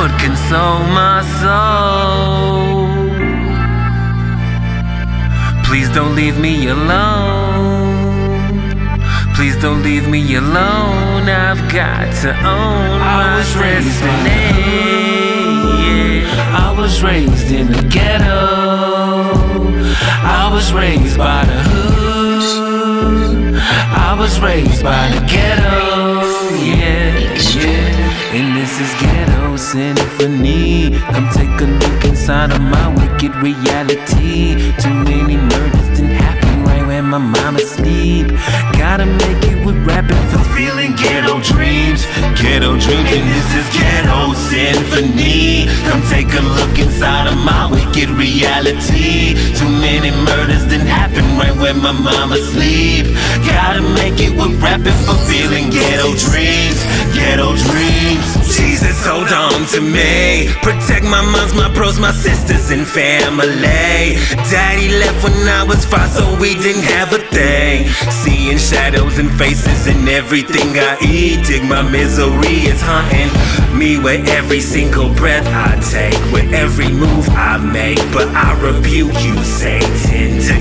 Lord, console my soul. Please don't leave me alone. Please don't leave me alone. I've got to own I my was raised by the destiny. I was raised in the ghetto. I was raised by the hood. I was raised by the ghetto. Yeah, yeah. And this is ghetto symphony. Come take a look inside of my wicked reality. Too many murders didn't happen right where my mama sleep. Gotta make it with rapping, fulfilling ghetto dreams. Ghetto dreams, and this is ghetto symphony. Come take a look inside of my wicked reality. Too many murders didn't happen where my mama sleep. Gotta make it with rapping, fulfilling ghetto dreams. Ghetto dreams. Jesus, hold on to me. Protect my moms, my bros, my sisters, and family. Daddy left when I was five, so we didn't have a thing. Seeing shadows and faces in everything I eat. Dig my misery is haunting me with every single breath I take, with every move I make. But I rebuke you, Satan.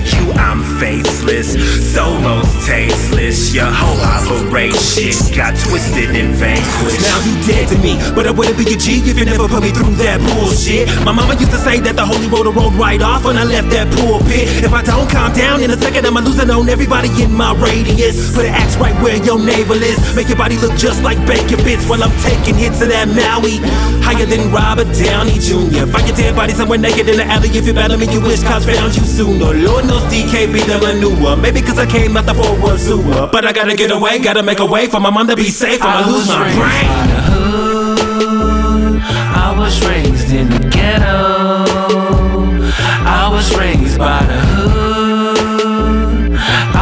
Faceless, so most tasteless. Your whole operation got twisted and vanquished. Now you dead to me, but I wouldn't be a G if you never put me through that bullshit. My mama used to say that the holy road rolled right off when I left that pulpit. If I don't calm down in a second, I'ma lose it on everybody in my radius. Put an axe right where your navel is. Make your body look just like bacon bits while I'm taking hits of that Maui. Higher than Robert Downey Jr. Find your dead body somewhere naked in the alley. If you battle me, you wish cops found you sooner. Lord knows DK be the manure. Maybe cause I came out the forward sewer. But I gotta get away, gotta make a way for my mom to be safe. I'ma lose my brain. I was raised in the ghetto. I was raised by the hood.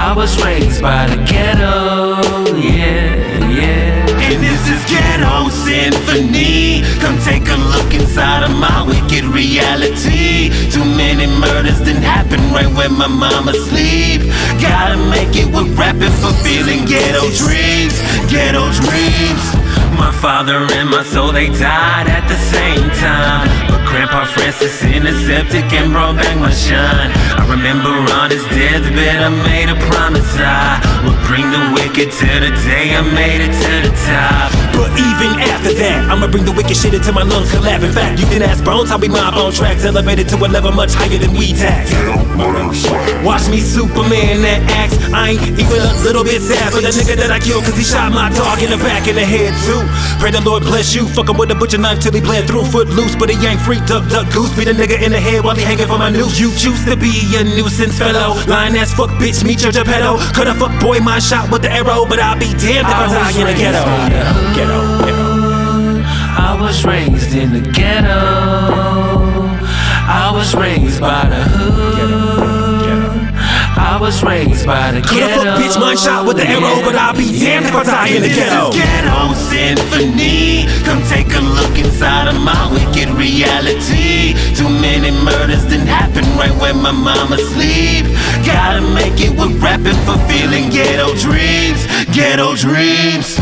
I was raised by the ghetto. Ghetto Symphony. Come take a look inside of my wicked reality. Too many murders didn't happen right where my mama sleep. Gotta make it with rapping, fulfilling ghetto dreams. Ghetto dreams. My father and my soul, they died at the same time. But Grandpa Francis intercepted and brought back my shine. I remember on his deathbed, I made a promise I would bring the wicked to the day I made it to the top. But that, I'ma bring the wicked shit into my lungs collapse. In fact, you can ask Bones how we mob on tracks, elevated to a level much higher than we tax. Watch me Superman that axe. I ain't even a little bit sad for the nigga that I killed cause he shot my dog in the back in the head too. Pray the Lord bless you. Fuck him with a butcher knife till he bled through. Foot loose, but he ain't free. Duck, duck, goose. Beat a nigga in the head while he hanging from my noose. You choose to be a nuisance fellow. Lying ass fuck bitch, meet your pedo. Cut a fuck boy, my shot with the arrow, but I'll be damned if I, die in the ghetto. Ghetto, ghetto. I was raised in the ghetto. I was raised by the hood. I was raised by the Could a ghetto. fuck bitch mind shot with the arrow, but I'll be damned if I die in the ghetto. This is ghetto symphony. Come take a look inside of my wicked reality. Too many murders didn't happen right where my mama sleep. Gotta make it with rapping, fulfilling ghetto dreams. Ghetto dreams.